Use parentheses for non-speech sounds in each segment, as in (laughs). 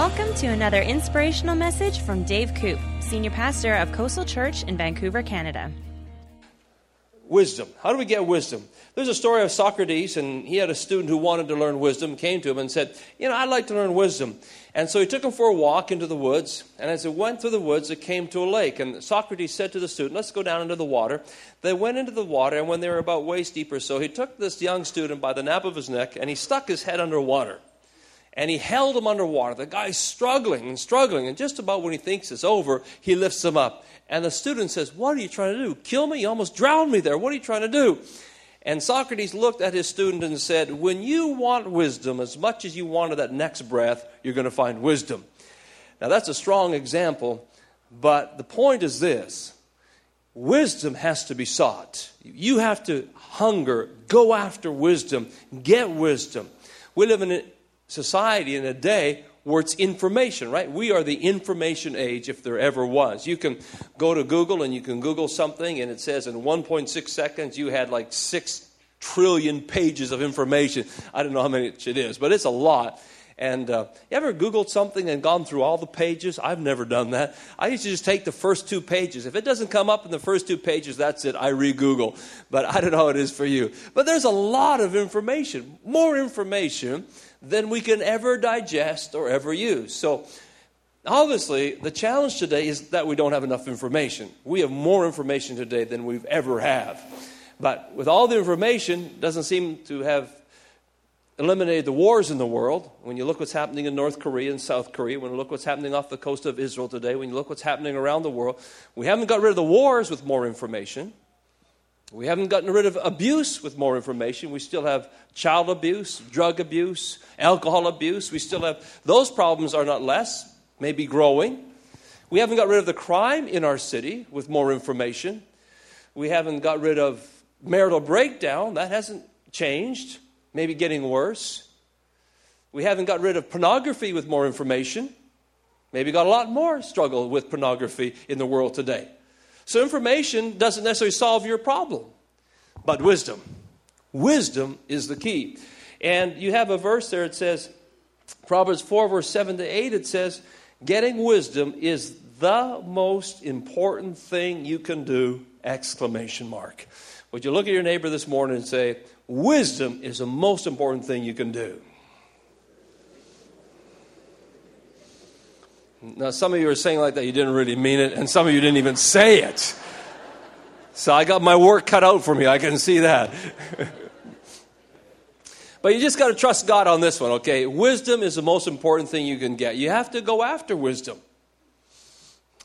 Welcome to another inspirational message from Dave Koop, Senior Pastor of Coastal Church in Vancouver, Canada. Wisdom. How do we get wisdom? There's a story of Socrates, and he had a student who wanted to learn wisdom, came to him and said, You know, I'd like to learn wisdom. And so he took him for a walk into the woods, and as it went through the woods, it came to a lake. And Socrates said to the student, Let's go down into the water. They went into the water, and when they were about waist deep or so, he took this young student by the nape of his neck and he stuck his head under water and he held him underwater. The guy's struggling and struggling, and just about when he thinks it's over, he lifts him up. And the student says, What are you trying to do? Kill me? You almost drowned me there. What are you trying to do? And Socrates looked at his student and said, When you want wisdom as much as you wanted that next breath, you're going to find wisdom. Now, that's a strong example, but the point is this wisdom has to be sought. You have to hunger, go after wisdom, get wisdom. We live in society in a day where it's information, right? We are the information age if there ever was. You can go to Google and you can Google something, and it says in 1.6 seconds you had like 6 trillion pages of information. I don't know how many it is, but it's a lot. And uh, you ever Googled something and gone through all the pages? I've never done that. I used to just take the first two pages. If it doesn't come up in the first two pages, that's it. I re Google. But I don't know how it is for you. But there's a lot of information, more information than we can ever digest or ever use. So, obviously, the challenge today is that we don't have enough information. We have more information today than we've ever have. But with all the information, doesn't seem to have eliminated the wars in the world. When you look what's happening in North Korea and South Korea, when you look what's happening off the coast of Israel today, when you look what's happening around the world, we haven't got rid of the wars with more information. We haven't gotten rid of abuse with more information. We still have child abuse, drug abuse, alcohol abuse. We still have those problems are not less, maybe growing. We haven't got rid of the crime in our city with more information. We haven't got rid of marital breakdown. That hasn't changed, maybe getting worse. We haven't got rid of pornography with more information. Maybe got a lot more struggle with pornography in the world today. So, information doesn't necessarily solve your problem, but wisdom. Wisdom is the key. And you have a verse there, it says, Proverbs 4, verse 7 to 8, it says, Getting wisdom is the most important thing you can do! Exclamation mark. Would you look at your neighbor this morning and say, Wisdom is the most important thing you can do? Now, some of you are saying like that, you didn't really mean it, and some of you didn't even say it. So I got my work cut out for me, I can see that. (laughs) but you just got to trust God on this one, okay? Wisdom is the most important thing you can get. You have to go after wisdom.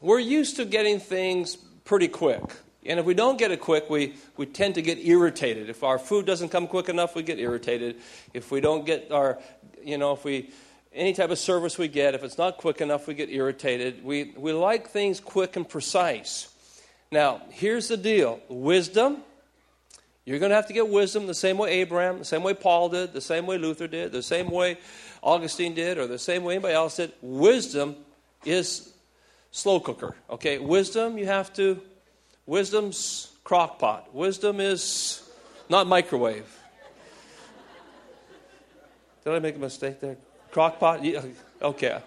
We're used to getting things pretty quick. And if we don't get it quick, we, we tend to get irritated. If our food doesn't come quick enough, we get irritated. If we don't get our, you know, if we any type of service we get, if it's not quick enough, we get irritated. We, we like things quick and precise. Now, here's the deal wisdom, you're going to have to get wisdom the same way Abraham, the same way Paul did, the same way Luther did, the same way Augustine did, or the same way anybody else did. Wisdom is slow cooker. Okay, wisdom, you have to, wisdom's crock pot. Wisdom is not microwave. Did I make a mistake there? Crock pot? Yeah, okay.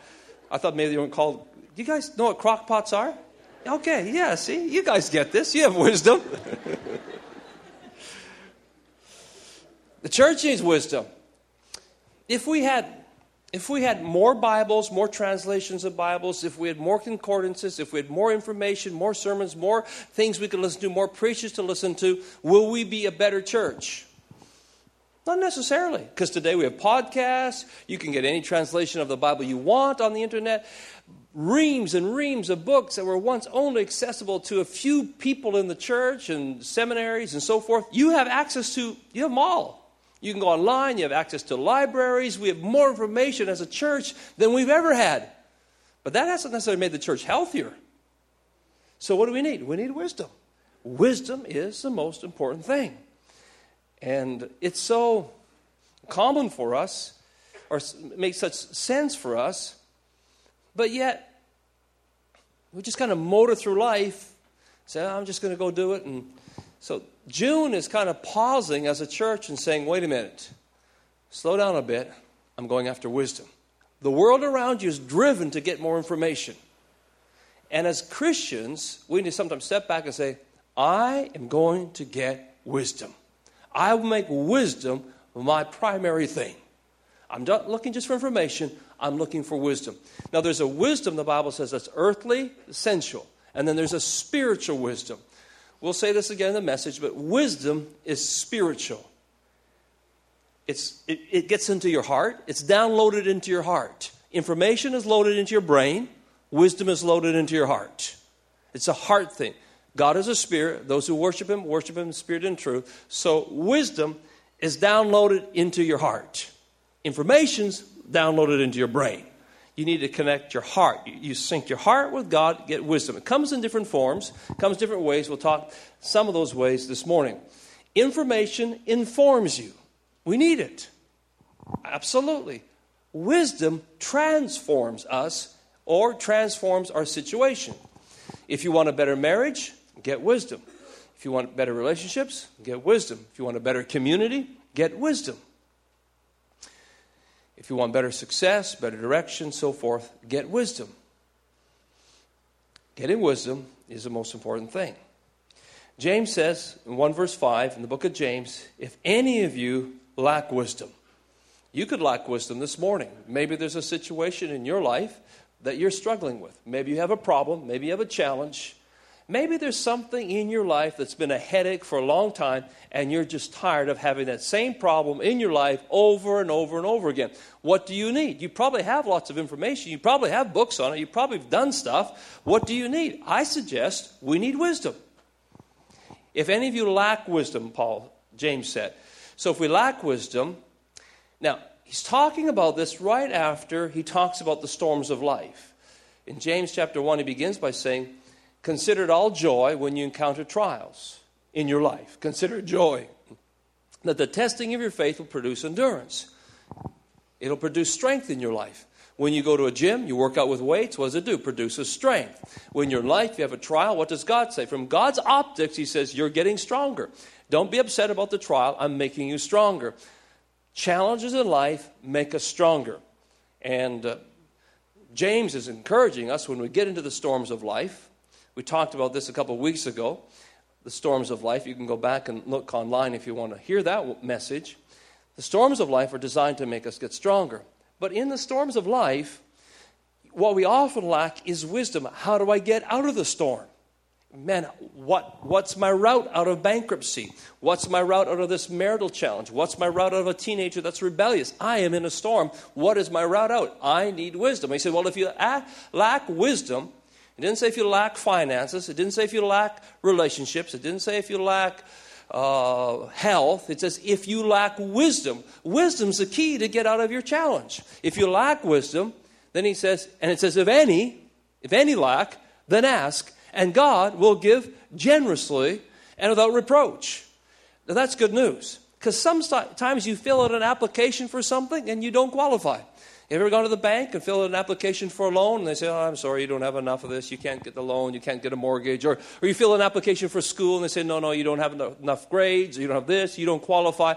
I thought maybe they weren't called. Do you guys know what crock pots are? Okay, yeah, see, you guys get this. You have wisdom. (laughs) the church needs wisdom. If we had if we had more Bibles, more translations of Bibles, if we had more concordances, if we had more information, more sermons, more things we could listen to, more preachers to listen to, will we be a better church? Not necessarily, because today we have podcasts. You can get any translation of the Bible you want on the internet. Reams and reams of books that were once only accessible to a few people in the church and seminaries and so forth. You have access to, you have them all. You can go online, you have access to libraries. We have more information as a church than we've ever had. But that hasn't necessarily made the church healthier. So, what do we need? We need wisdom. Wisdom is the most important thing. And it's so common for us, or makes such sense for us, but yet we just kind of motor through life, say, I'm just going to go do it. And so June is kind of pausing as a church and saying, wait a minute, slow down a bit. I'm going after wisdom. The world around you is driven to get more information. And as Christians, we need to sometimes step back and say, I am going to get wisdom. I will make wisdom my primary thing. I'm not looking just for information, I'm looking for wisdom. Now, there's a wisdom, the Bible says, that's earthly, sensual, And then there's a spiritual wisdom. We'll say this again in the message, but wisdom is spiritual. It's, it, it gets into your heart, it's downloaded into your heart. Information is loaded into your brain, wisdom is loaded into your heart. It's a heart thing. God is a spirit. Those who worship him, worship him in spirit and truth. So wisdom is downloaded into your heart. Information's downloaded into your brain. You need to connect your heart. You sync your heart with God, get wisdom. It comes in different forms, comes different ways. We'll talk some of those ways this morning. Information informs you. We need it. Absolutely. Wisdom transforms us or transforms our situation. If you want a better marriage, get wisdom. If you want better relationships, get wisdom. If you want a better community, get wisdom. If you want better success, better direction, so forth, get wisdom. Getting wisdom is the most important thing. James says in 1 verse 5 in the book of James, if any of you lack wisdom, you could lack wisdom this morning. Maybe there's a situation in your life that you're struggling with. Maybe you have a problem, maybe you have a challenge, Maybe there's something in your life that's been a headache for a long time, and you're just tired of having that same problem in your life over and over and over again. What do you need? You probably have lots of information. You probably have books on it. You probably have done stuff. What do you need? I suggest we need wisdom. If any of you lack wisdom, Paul, James said. So if we lack wisdom, now, he's talking about this right after he talks about the storms of life. In James chapter 1, he begins by saying, Consider it all joy when you encounter trials in your life. Consider it joy that the testing of your faith will produce endurance. It'll produce strength in your life. When you go to a gym, you work out with weights, what does it do? Produces strength. When you're in life, you have a trial, what does God say? From God's optics, He says, You're getting stronger. Don't be upset about the trial, I'm making you stronger. Challenges in life make us stronger. And uh, James is encouraging us when we get into the storms of life we talked about this a couple of weeks ago the storms of life. You can go back and look online if you want to hear that message. The storms of life are designed to make us get stronger. But in the storms of life, what we often lack is wisdom. How do I get out of the storm? Man, what, what's my route out of bankruptcy? What's my route out of this marital challenge? What's my route out of a teenager that's rebellious? I am in a storm. What is my route out? I need wisdom. He said, Well, if you lack wisdom, it didn't say if you lack finances. It didn't say if you lack relationships. It didn't say if you lack uh, health. It says if you lack wisdom. Wisdom's the key to get out of your challenge. If you lack wisdom, then he says, and it says, if any, if any lack, then ask, and God will give generously and without reproach. Now that's good news. Because sometimes you fill out an application for something and you don't qualify. You ever gone to the bank and filled out an application for a loan and they say, Oh, I'm sorry, you don't have enough of this. You can't get the loan. You can't get a mortgage. Or, or you fill an application for school and they say, No, no, you don't have enough grades. You don't have this. You don't qualify.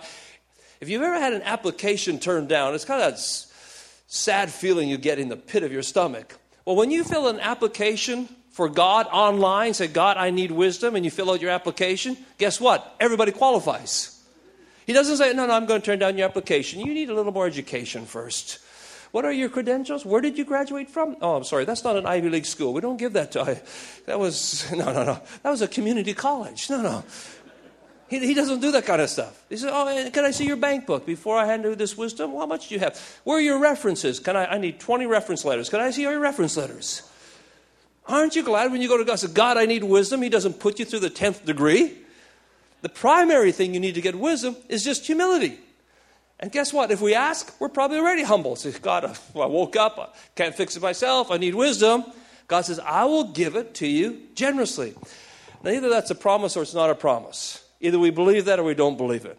If you've ever had an application turned down, it's kind of that sad feeling you get in the pit of your stomach. Well, when you fill an application for God online, say, God, I need wisdom, and you fill out your application, guess what? Everybody qualifies. He doesn't say, No, no, I'm going to turn down your application. You need a little more education first. What are your credentials? Where did you graduate from? Oh, I'm sorry, that's not an Ivy League school. We don't give that to. I, that was (laughs) no, no, no. That was a community college. No, no. He, he doesn't do that kind of stuff. He says, "Oh, eh, can I see your bank book before I hand you this wisdom? Well, how much do you have? Where are your references? Can I? I need 20 reference letters. Can I see your reference letters? Aren't you glad when you go to God? Say, God, I need wisdom. He doesn't put you through the 10th degree. The primary thing you need to get wisdom is just humility. And guess what? If we ask, we're probably already humble. Say, God, uh, I woke up, I can't fix it myself, I need wisdom. God says, I will give it to you generously. Now, either that's a promise or it's not a promise. Either we believe that or we don't believe it.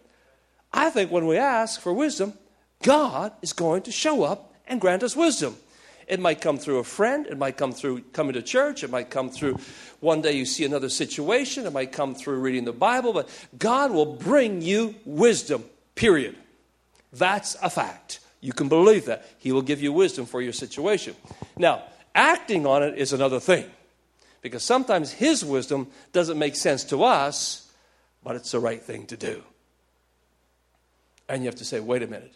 I think when we ask for wisdom, God is going to show up and grant us wisdom. It might come through a friend, it might come through coming to church, it might come through one day you see another situation, it might come through reading the Bible, but God will bring you wisdom, period. That's a fact. You can believe that. He will give you wisdom for your situation. Now, acting on it is another thing. Because sometimes His wisdom doesn't make sense to us, but it's the right thing to do. And you have to say, wait a minute.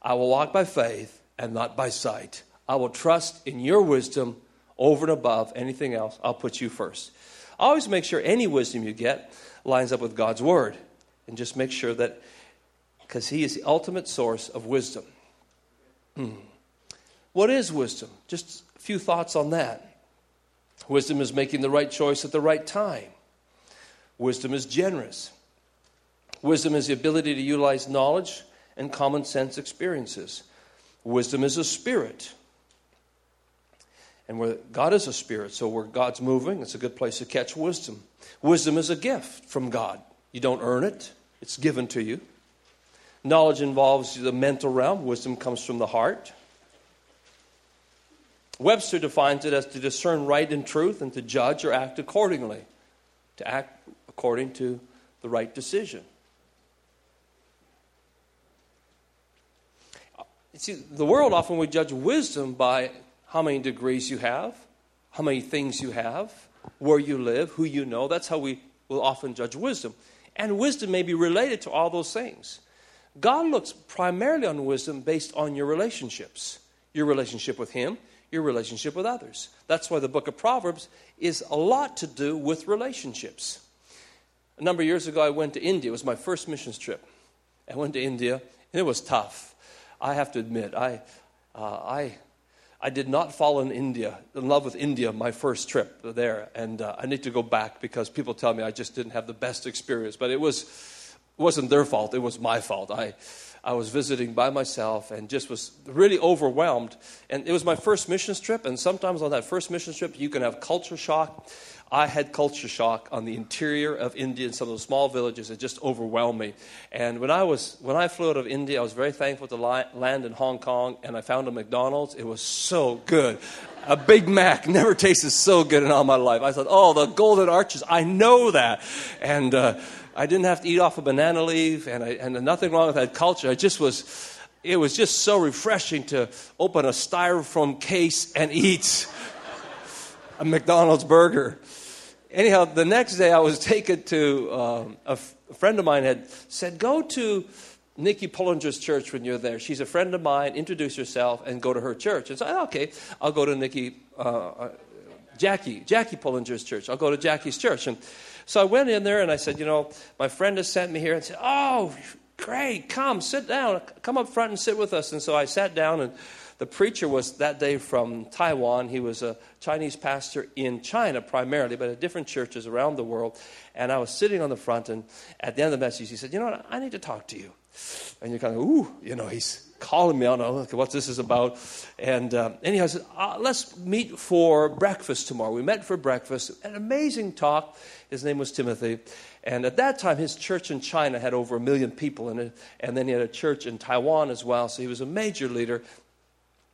I will walk by faith and not by sight. I will trust in your wisdom over and above anything else. I'll put you first. Always make sure any wisdom you get lines up with God's word. And just make sure that, because He is the ultimate source of wisdom. Hmm. What is wisdom? Just a few thoughts on that. Wisdom is making the right choice at the right time. Wisdom is generous. Wisdom is the ability to utilize knowledge and common sense experiences. Wisdom is a spirit. And where God is a spirit, so where God's moving, it's a good place to catch wisdom. Wisdom is a gift from God. You don't earn it, it's given to you. Knowledge involves the mental realm, wisdom comes from the heart. Webster defines it as to discern right and truth and to judge or act accordingly, to act according to the right decision. See, the world often would judge wisdom by how many degrees you have, how many things you have, where you live, who you know. That's how we will often judge wisdom. And wisdom may be related to all those things. God looks primarily on wisdom based on your relationships your relationship with Him, your relationship with others. That's why the book of Proverbs is a lot to do with relationships. A number of years ago, I went to India. It was my first missions trip. I went to India, and it was tough. I have to admit, I, uh, I I did not fall in India, in love with India, my first trip there. And uh, I need to go back because people tell me I just didn't have the best experience. But it, was, wasn't their fault, it was my fault. I, I was visiting by myself and just was really overwhelmed. And it was my first missions trip. And sometimes on that first missions trip, you can have culture shock. I had culture shock on the interior of India in some of the small villages. It just overwhelmed me. And when I was when I flew out of India, I was very thankful to land in Hong Kong, and I found a McDonald's. It was so good. A Big Mac never tasted so good in all my life. I thought, oh, the golden arches. I know that, and uh, I didn't have to eat off a banana leaf, and I, and nothing wrong with that culture. I just was. It was just so refreshing to open a styrofoam case and eat a McDonald's burger anyhow, the next day I was taken to um, a, f- a friend of mine had said, Go to Nikki Pullinger's church when you're there. She's a friend of mine. Introduce yourself and go to her church. And so, okay, I'll go to Nikki, uh, uh, Jackie, Jackie Pullinger's church. I'll go to Jackie's church. And so I went in there and I said, you know, my friend has sent me here and said, oh, great, come, sit down, come up front and sit with us. And so I sat down and the preacher was that day from Taiwan. He was a Chinese pastor in China primarily, but at different churches around the world. And I was sitting on the front, and at the end of the message, he said, You know what? I need to talk to you. And you're kind of, Ooh, you know, he's calling me. I don't know what this is about. And um, anyhow, I said, uh, Let's meet for breakfast tomorrow. We met for breakfast. An amazing talk. His name was Timothy. And at that time, his church in China had over a million people in it. And then he had a church in Taiwan as well. So he was a major leader.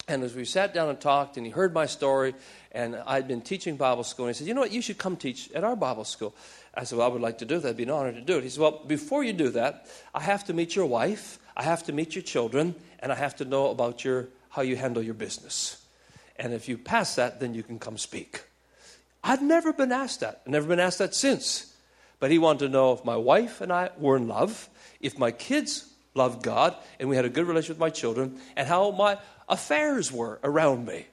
And as we sat down and talked, and he heard my story, and I'd been teaching Bible school, and he said, You know what? You should come teach at our Bible school. I said, Well, I would like to do that. It'd be an honor to do it. He said, Well, before you do that, I have to meet your wife, I have to meet your children, and I have to know about your, how you handle your business. And if you pass that, then you can come speak. I'd never been asked that. I've never been asked that since. But he wanted to know if my wife and I were in love, if my kids loved God, and we had a good relationship with my children, and how my affairs were around me.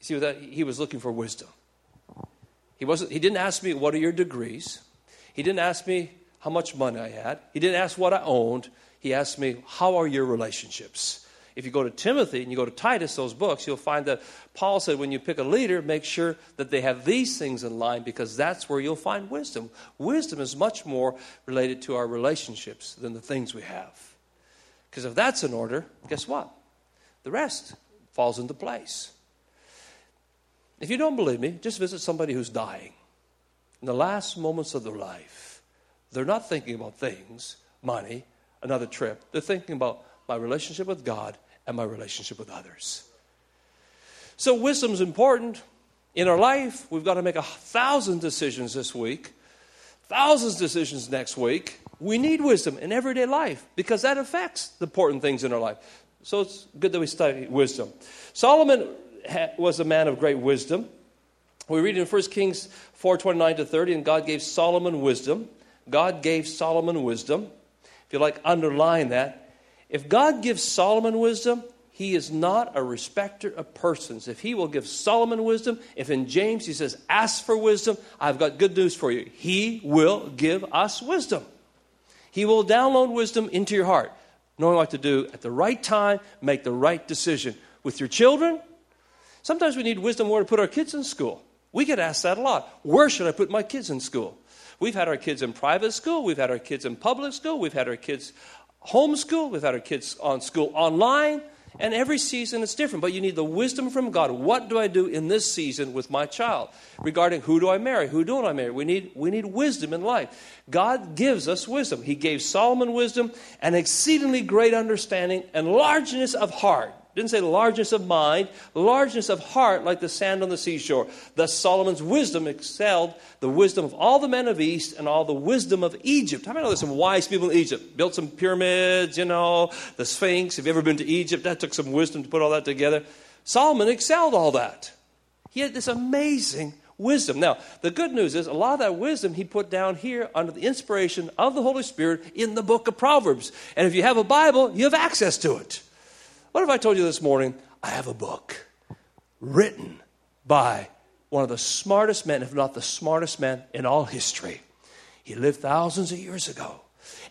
See, that he was looking for wisdom. He, wasn't, he didn't ask me, What are your degrees? He didn't ask me how much money I had. He didn't ask what I owned. He asked me, How are your relationships? If you go to Timothy and you go to Titus, those books, you'll find that Paul said, When you pick a leader, make sure that they have these things in line because that's where you'll find wisdom. Wisdom is much more related to our relationships than the things we have. Because if that's in order, guess what? The rest falls into place. If you don't believe me, just visit somebody who's dying. In the last moments of their life, they're not thinking about things, money, another trip. They're thinking about my relationship with God and my relationship with others. So, wisdom's important. In our life, we've got to make a thousand decisions this week thousands of decisions next week. We need wisdom in everyday life because that affects the important things in our life. So it's good that we study wisdom. Solomon was a man of great wisdom. We read in 1 Kings 4 29 to 30, and God gave Solomon wisdom. God gave Solomon wisdom. If you like, underline that. If God gives Solomon wisdom, he is not a respecter of persons. If he will give Solomon wisdom, if in James he says, ask for wisdom, I've got good news for you. He will give us wisdom. He will download wisdom into your heart, knowing what to do at the right time, make the right decision. With your children, sometimes we need wisdom where to put our kids in school. We get asked that a lot. Where should I put my kids in school? We've had our kids in private school, we've had our kids in public school, we've had our kids homeschool, we've had our kids on school online. And every season is different, but you need the wisdom from God. What do I do in this season with my child? Regarding who do I marry? Who don't I marry? We need, we need wisdom in life. God gives us wisdom. He gave Solomon wisdom and exceedingly great understanding and largeness of heart. Didn't say largeness of mind, largeness of heart like the sand on the seashore. Thus Solomon's wisdom excelled the wisdom of all the men of East and all the wisdom of Egypt. How many know there's some wise people in Egypt? Built some pyramids, you know, the Sphinx. Have you ever been to Egypt? That took some wisdom to put all that together. Solomon excelled all that. He had this amazing wisdom. Now, the good news is a lot of that wisdom he put down here under the inspiration of the Holy Spirit in the book of Proverbs. And if you have a Bible, you have access to it. What if I told you this morning, I have a book written by one of the smartest men, if not the smartest man in all history? He lived thousands of years ago.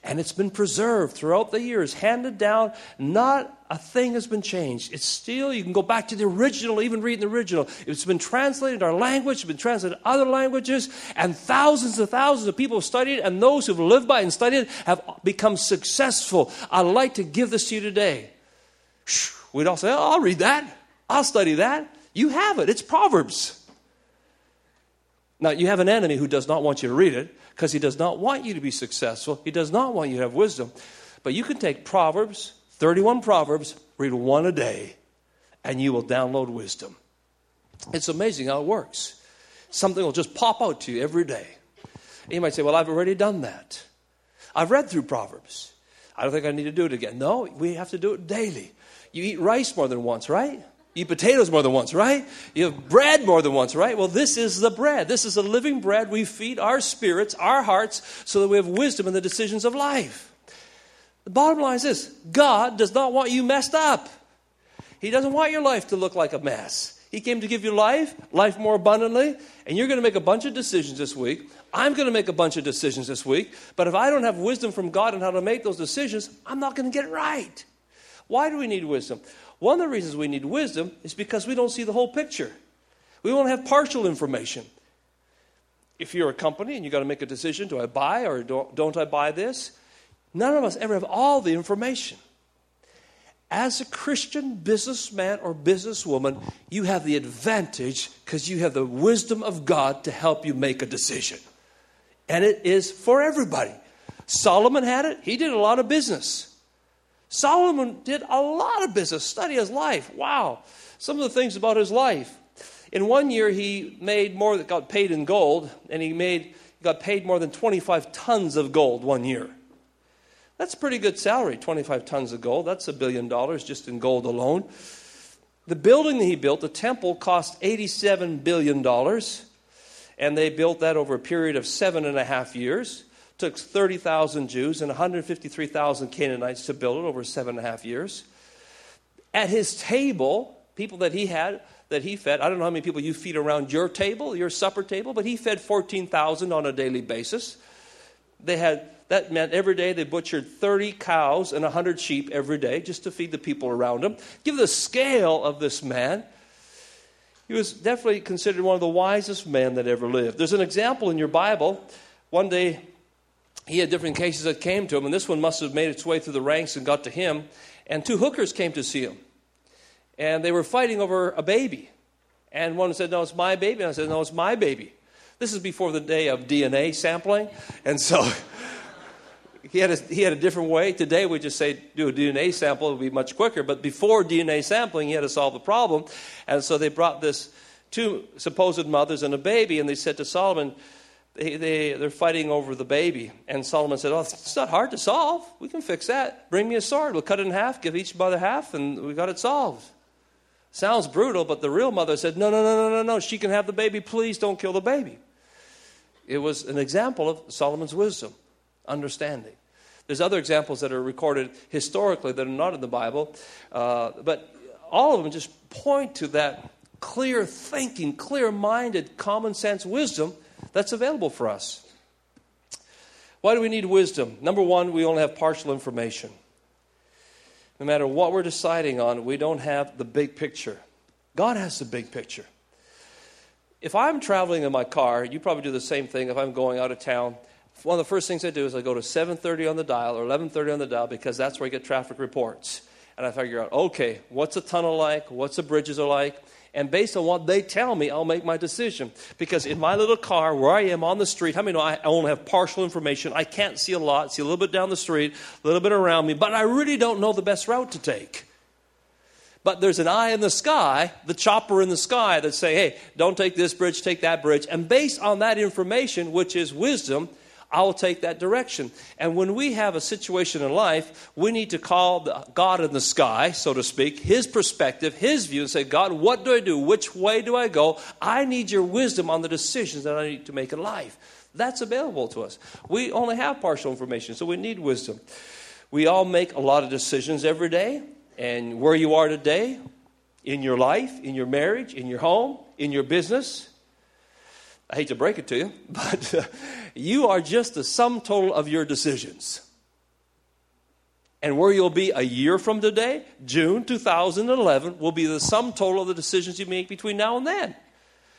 And it's been preserved throughout the years, handed down. Not a thing has been changed. It's still, you can go back to the original, even read the original. It's been translated our language, it's been translated other languages, and thousands and thousands of people have studied it, and those who've lived by it and studied it have become successful. I'd like to give this to you today. We'd all say, oh, I'll read that. I'll study that. You have it. It's Proverbs. Now, you have an enemy who does not want you to read it because he does not want you to be successful. He does not want you to have wisdom. But you can take Proverbs, 31 Proverbs, read one a day, and you will download wisdom. It's amazing how it works. Something will just pop out to you every day. And you might say, Well, I've already done that. I've read through Proverbs. I don't think I need to do it again. No, we have to do it daily. You eat rice more than once, right? You eat potatoes more than once, right? You have bread more than once, right? Well, this is the bread. This is the living bread. We feed our spirits, our hearts, so that we have wisdom in the decisions of life. The bottom line is this God does not want you messed up. He doesn't want your life to look like a mess. He came to give you life, life more abundantly, and you're going to make a bunch of decisions this week. I'm going to make a bunch of decisions this week, but if I don't have wisdom from God on how to make those decisions, I'm not going to get it right. Why do we need wisdom? One of the reasons we need wisdom is because we don't see the whole picture. We won't have partial information. If you're a company and you've got to make a decision do I buy or don't, don't I buy this? None of us ever have all the information. As a Christian businessman or businesswoman, you have the advantage because you have the wisdom of God to help you make a decision. And it is for everybody. Solomon had it, he did a lot of business. Solomon did a lot of business. Study his life. Wow. Some of the things about his life. In one year, he made more that got paid in gold, and he made got paid more than 25 tons of gold one year. That's a pretty good salary, 25 tons of gold. That's a billion dollars just in gold alone. The building that he built, the temple, cost $87 billion, and they built that over a period of seven and a half years took 30,000 Jews and 153,000 Canaanites to build it over seven and a half years. At his table, people that he had, that he fed, I don't know how many people you feed around your table, your supper table, but he fed 14,000 on a daily basis. They had, that meant every day they butchered 30 cows and 100 sheep every day just to feed the people around him. Give the scale of this man. He was definitely considered one of the wisest men that ever lived. There's an example in your Bible. One day, he had different cases that came to him, and this one must have made its way through the ranks and got to him. And two hookers came to see him. And they were fighting over a baby. And one said, No, it's my baby. And I said, No, it's my baby. This is before the day of DNA sampling. And so (laughs) he had, a, he had a different way. Today we just say, do a DNA sample, it would be much quicker. But before DNA sampling, he had to solve the problem. And so they brought this two supposed mothers and a baby, and they said to Solomon, they, they, they're fighting over the baby. And Solomon said, Oh, it's not hard to solve. We can fix that. Bring me a sword. We'll cut it in half, give each mother half, and we got it solved. Sounds brutal, but the real mother said, No, no, no, no, no, no. She can have the baby. Please don't kill the baby. It was an example of Solomon's wisdom, understanding. There's other examples that are recorded historically that are not in the Bible, uh, but all of them just point to that clear thinking, clear minded, common sense wisdom that's available for us. Why do we need wisdom? Number one, we only have partial information. No matter what we're deciding on, we don't have the big picture. God has the big picture. If I'm traveling in my car, you probably do the same thing if I'm going out of town. One of the first things I do is I go to 7:30 on the dial or 11:30 on the dial because that's where I get traffic reports. And I figure out, okay, what's a tunnel like? What's the bridges are like? And based on what they tell me, I'll make my decision. Because in my little car, where I am on the street, how many know I only have partial information? I can't see a lot, see a little bit down the street, a little bit around me, but I really don't know the best route to take. But there's an eye in the sky, the chopper in the sky that say, hey, don't take this bridge, take that bridge. And based on that information, which is wisdom, I will take that direction. And when we have a situation in life, we need to call God in the sky, so to speak, His perspective, His view, and say, God, what do I do? Which way do I go? I need your wisdom on the decisions that I need to make in life. That's available to us. We only have partial information, so we need wisdom. We all make a lot of decisions every day, and where you are today, in your life, in your marriage, in your home, in your business, I hate to break it to you, (laughs) but uh, you are just the sum total of your decisions. And where you'll be a year from today, June 2011, will be the sum total of the decisions you make between now and then.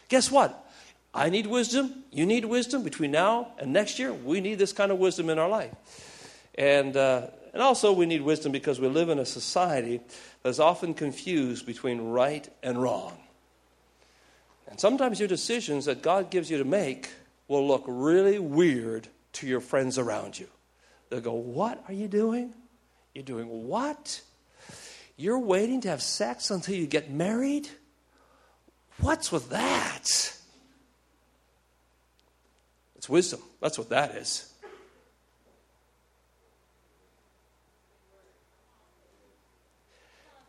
Guess what? I need wisdom. You need wisdom. Between now and next year, we need this kind of wisdom in our life. And, uh, and also, we need wisdom because we live in a society that's often confused between right and wrong. And sometimes your decisions that God gives you to make will look really weird to your friends around you. They'll go, What are you doing? You're doing what? You're waiting to have sex until you get married? What's with that? It's wisdom. That's what that is.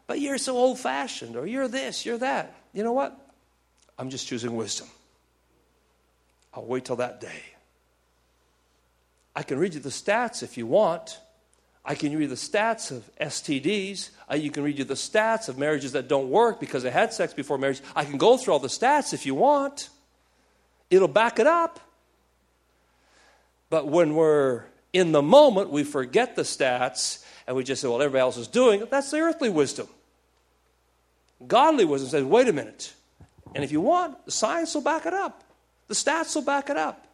But you're so old fashioned, or you're this, you're that. You know what? I'm just choosing wisdom. I'll wait till that day. I can read you the stats if you want. I can read the stats of STDs. Uh, you can read you the stats of marriages that don't work because they had sex before marriage. I can go through all the stats if you want. It'll back it up. But when we're in the moment, we forget the stats and we just say, well, everybody else is doing it. That's the earthly wisdom. Godly wisdom says, wait a minute. And if you want, the science will back it up, the stats will back it up.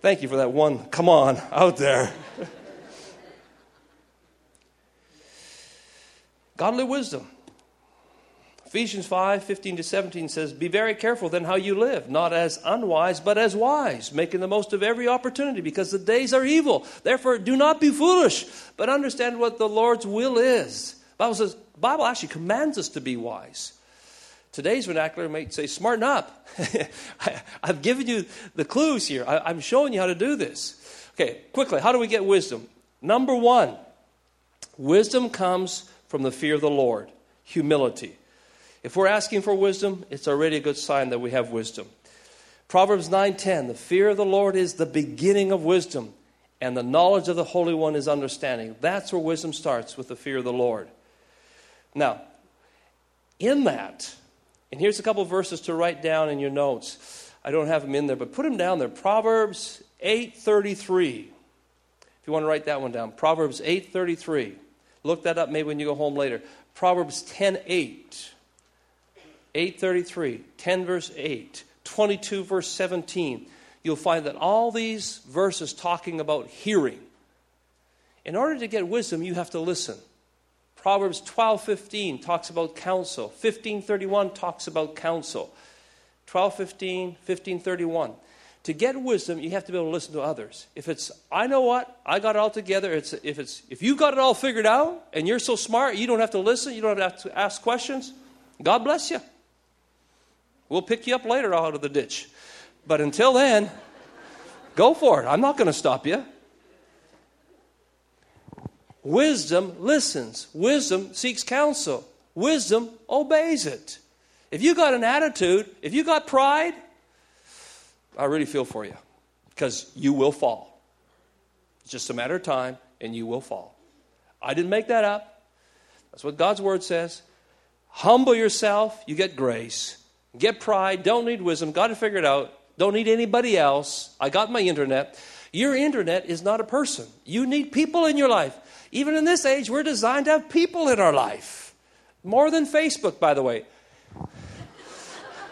Thank you for that one. Come on, out there. (laughs) Godly wisdom. Ephesians 5 15 to 17 says, Be very careful then how you live, not as unwise, but as wise, making the most of every opportunity, because the days are evil. Therefore, do not be foolish, but understand what the Lord's will is. The Bible says, Bible actually commands us to be wise. Today's vernacular might say, smarten up. (laughs) I, have given you the clues here. I, I'm showing you how to do this. Okay, quickly, how do we get wisdom? Number one, wisdom comes from the fear of the Lord, humility. If we're asking for wisdom, it's already a good sign that we have wisdom. Proverbs 9:10, the fear of the Lord is the beginning of wisdom, and the knowledge of the Holy One is understanding. That's where wisdom starts with the fear of the Lord. Now, in that, and here's a couple verses to write down in your notes. I don't have them in there, but put them down there. Proverbs 8:33. If you want to write that one down, Proverbs 8:33. Look that up maybe when you go home later. Proverbs 10:8. 8:33, 10 verse 8, 22 verse 17. You'll find that all these verses talking about hearing. In order to get wisdom, you have to listen. Proverbs 12:15 talks about counsel. 15:31 talks about counsel. 12:15, 15:31. To get wisdom, you have to be able to listen to others. If it's I know what, I got it all together, it's if it's if you got it all figured out and you're so smart, you don't have to listen, you don't have to ask questions, God bless you. We'll pick you up later out of the ditch. But until then, go for it. I'm not going to stop you. Wisdom listens, wisdom seeks counsel, wisdom obeys it. If you got an attitude, if you got pride, I really feel for you because you will fall. It's just a matter of time and you will fall. I didn't make that up. That's what God's word says. Humble yourself, you get grace. Get pride, don't need wisdom. Got to figure it out. Don't need anybody else. I got my internet. Your internet is not a person. You need people in your life. Even in this age, we're designed to have people in our life. More than Facebook, by the way.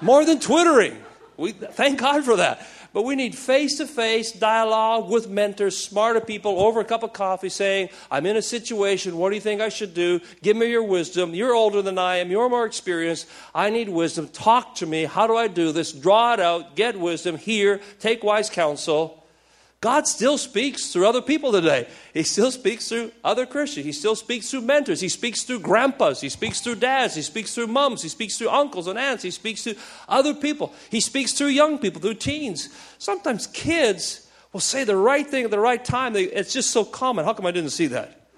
More than Twittering. We thank God for that. But we need face to face dialogue with mentors, smarter people over a cup of coffee saying, I'm in a situation. What do you think I should do? Give me your wisdom. You're older than I am. You're more experienced. I need wisdom. Talk to me. How do I do this? Draw it out. Get wisdom. Here, Take wise counsel. God still speaks through other people today. He still speaks through other Christians. He still speaks through mentors. He speaks through grandpas. He speaks through dads. He speaks through moms. He speaks through uncles and aunts. He speaks to other people. He speaks through young people, through teens. Sometimes kids will say the right thing at the right time. It's just so common. How come I didn't see that?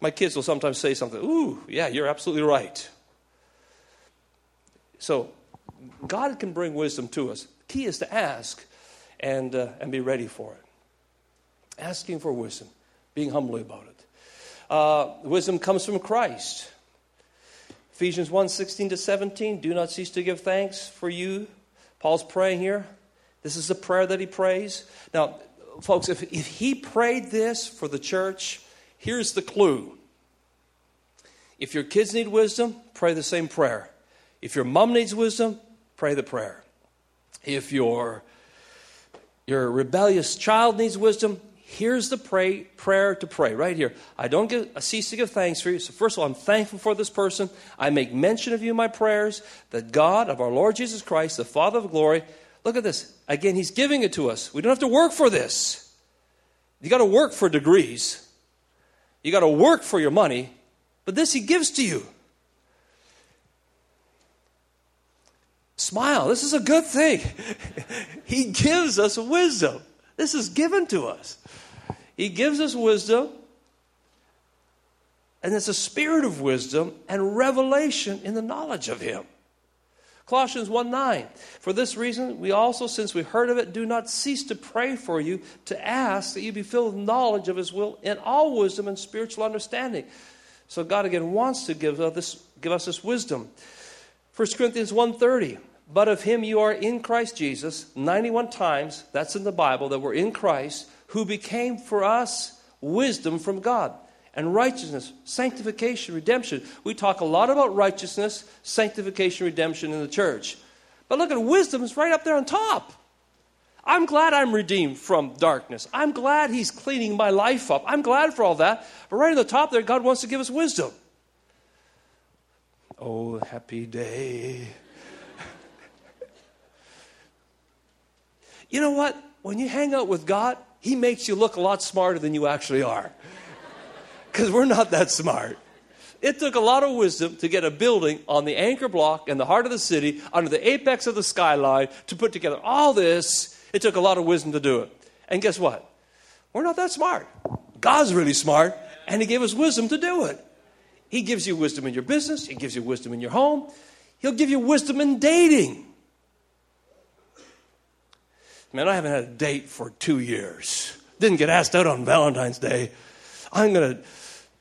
My kids will sometimes say something, Ooh, yeah, you're absolutely right. So, God can bring wisdom to us. The key is to ask and, uh, and be ready for it. Asking for wisdom, being humbly about it. Uh, wisdom comes from Christ. Ephesians 1 16 to 17. Do not cease to give thanks for you. Paul's praying here. This is the prayer that he prays. Now, folks, if, if he prayed this for the church, here's the clue. If your kids need wisdom, pray the same prayer. If your mom needs wisdom, pray the prayer. If your your rebellious child needs wisdom. Here's the pray, prayer to pray right here. I don't give, I cease to give thanks for you. So, first of all, I'm thankful for this person. I make mention of you in my prayers that God of our Lord Jesus Christ, the Father of glory, look at this. Again, He's giving it to us. We don't have to work for this. You got to work for degrees, you got to work for your money, but this He gives to you. Smile. This is a good thing. (laughs) he gives us wisdom. This is given to us. He gives us wisdom, and it's a spirit of wisdom and revelation in the knowledge of Him. Colossians 1 9. For this reason, we also, since we heard of it, do not cease to pray for you, to ask that you be filled with knowledge of His will in all wisdom and spiritual understanding. So God again wants to give us this, give us this wisdom. 1 Corinthians 1:30 but of him you are in Christ Jesus, 91 times, that's in the Bible, that we're in Christ, who became for us wisdom from God and righteousness, sanctification, redemption. We talk a lot about righteousness, sanctification, redemption in the church. But look at wisdom is right up there on top. I'm glad I'm redeemed from darkness. I'm glad he's cleaning my life up. I'm glad for all that. But right on the top there, God wants to give us wisdom. Oh, happy day. You know what? When you hang out with God, He makes you look a lot smarter than you actually are. (laughs) Because we're not that smart. It took a lot of wisdom to get a building on the anchor block in the heart of the city, under the apex of the skyline, to put together all this. It took a lot of wisdom to do it. And guess what? We're not that smart. God's really smart, and He gave us wisdom to do it. He gives you wisdom in your business, He gives you wisdom in your home, He'll give you wisdom in dating. Man, I haven't had a date for two years. Didn't get asked out on Valentine's Day. I'm going to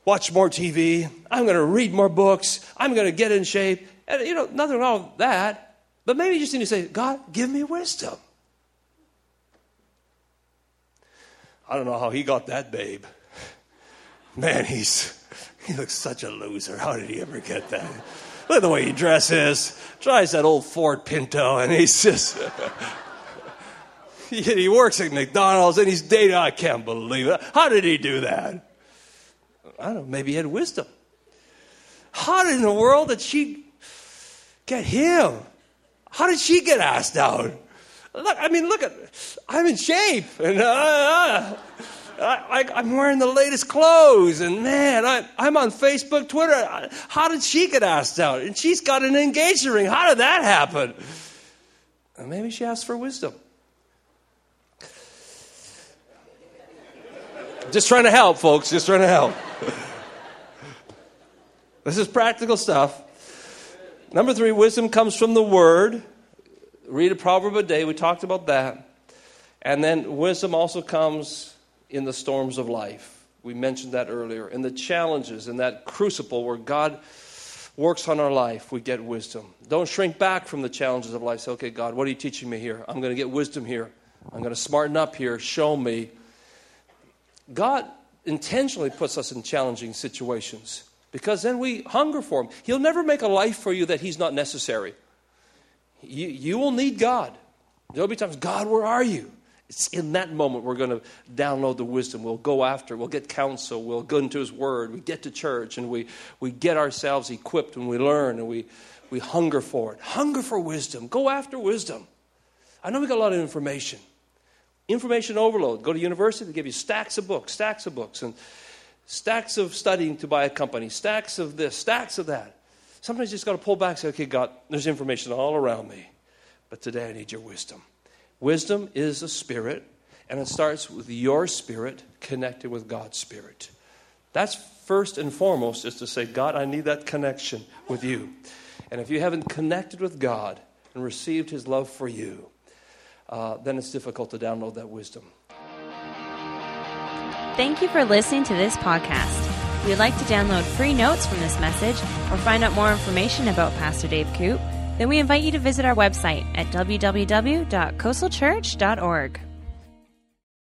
watch more TV. I'm going to read more books. I'm going to get in shape. And, you know, nothing wrong with that. But maybe you just need to say, God, give me wisdom. I don't know how he got that babe. Man, he's he looks such a loser. How did he ever get that? Look at the way he dresses. Tries that old Ford Pinto, and he's just (laughs) (laughs) he works at McDonald's and he's dating. I can't believe it. How did he do that? I don't know. Maybe he had wisdom. How in the world did she get him? How did she get asked out? Look, I mean, look at, I'm in shape, and uh, uh I, am wearing the latest clothes, and man, I, I'm on Facebook, Twitter. How did she get asked out? And she's got an engagement ring. How did that happen? And maybe she asked for wisdom. Just trying to help, folks. Just trying to help. this is practical stuff. Number three, wisdom comes from the Word. Read a proverb a day. We talked about that. And then wisdom also comes in the storms of life. We mentioned that earlier. In the challenges, in that crucible where God works on our life, we get wisdom. Don't shrink back from the challenges of life. Say, okay, God, what are you teaching me here? I'm going to get wisdom here. I'm going to smarten up here. Show me. God intentionally puts us in challenging situations because then we hunger for Him. He'll never make a life for you that He's not necessary. You, you will need God. There'll be times, God, where are you? It's in that moment we're going to download the wisdom. We'll go after, we'll get counsel, we'll go into His Word, we get to church, and we, we get ourselves equipped and we learn and we, we hunger for it. Hunger for wisdom. Go after wisdom. I know we got a lot of information. Information overload. Go to university, they give you stacks of books, stacks of books, and stacks of studying to buy a company, stacks of this, stacks of that. Sometimes you just got to pull back and say, okay, God, there's information all around me, but today I need your wisdom. Wisdom is a spirit, and it starts with your spirit connected with God's spirit. That's first and foremost, is to say, God, I need that connection with you. And if you haven't connected with God and received his love for you, uh, then it's difficult to download that wisdom. Thank you for listening to this podcast. You'd like to download free notes from this message or find out more information about Pastor Dave Koop, then we invite you to visit our website at www.coastalchurch.org.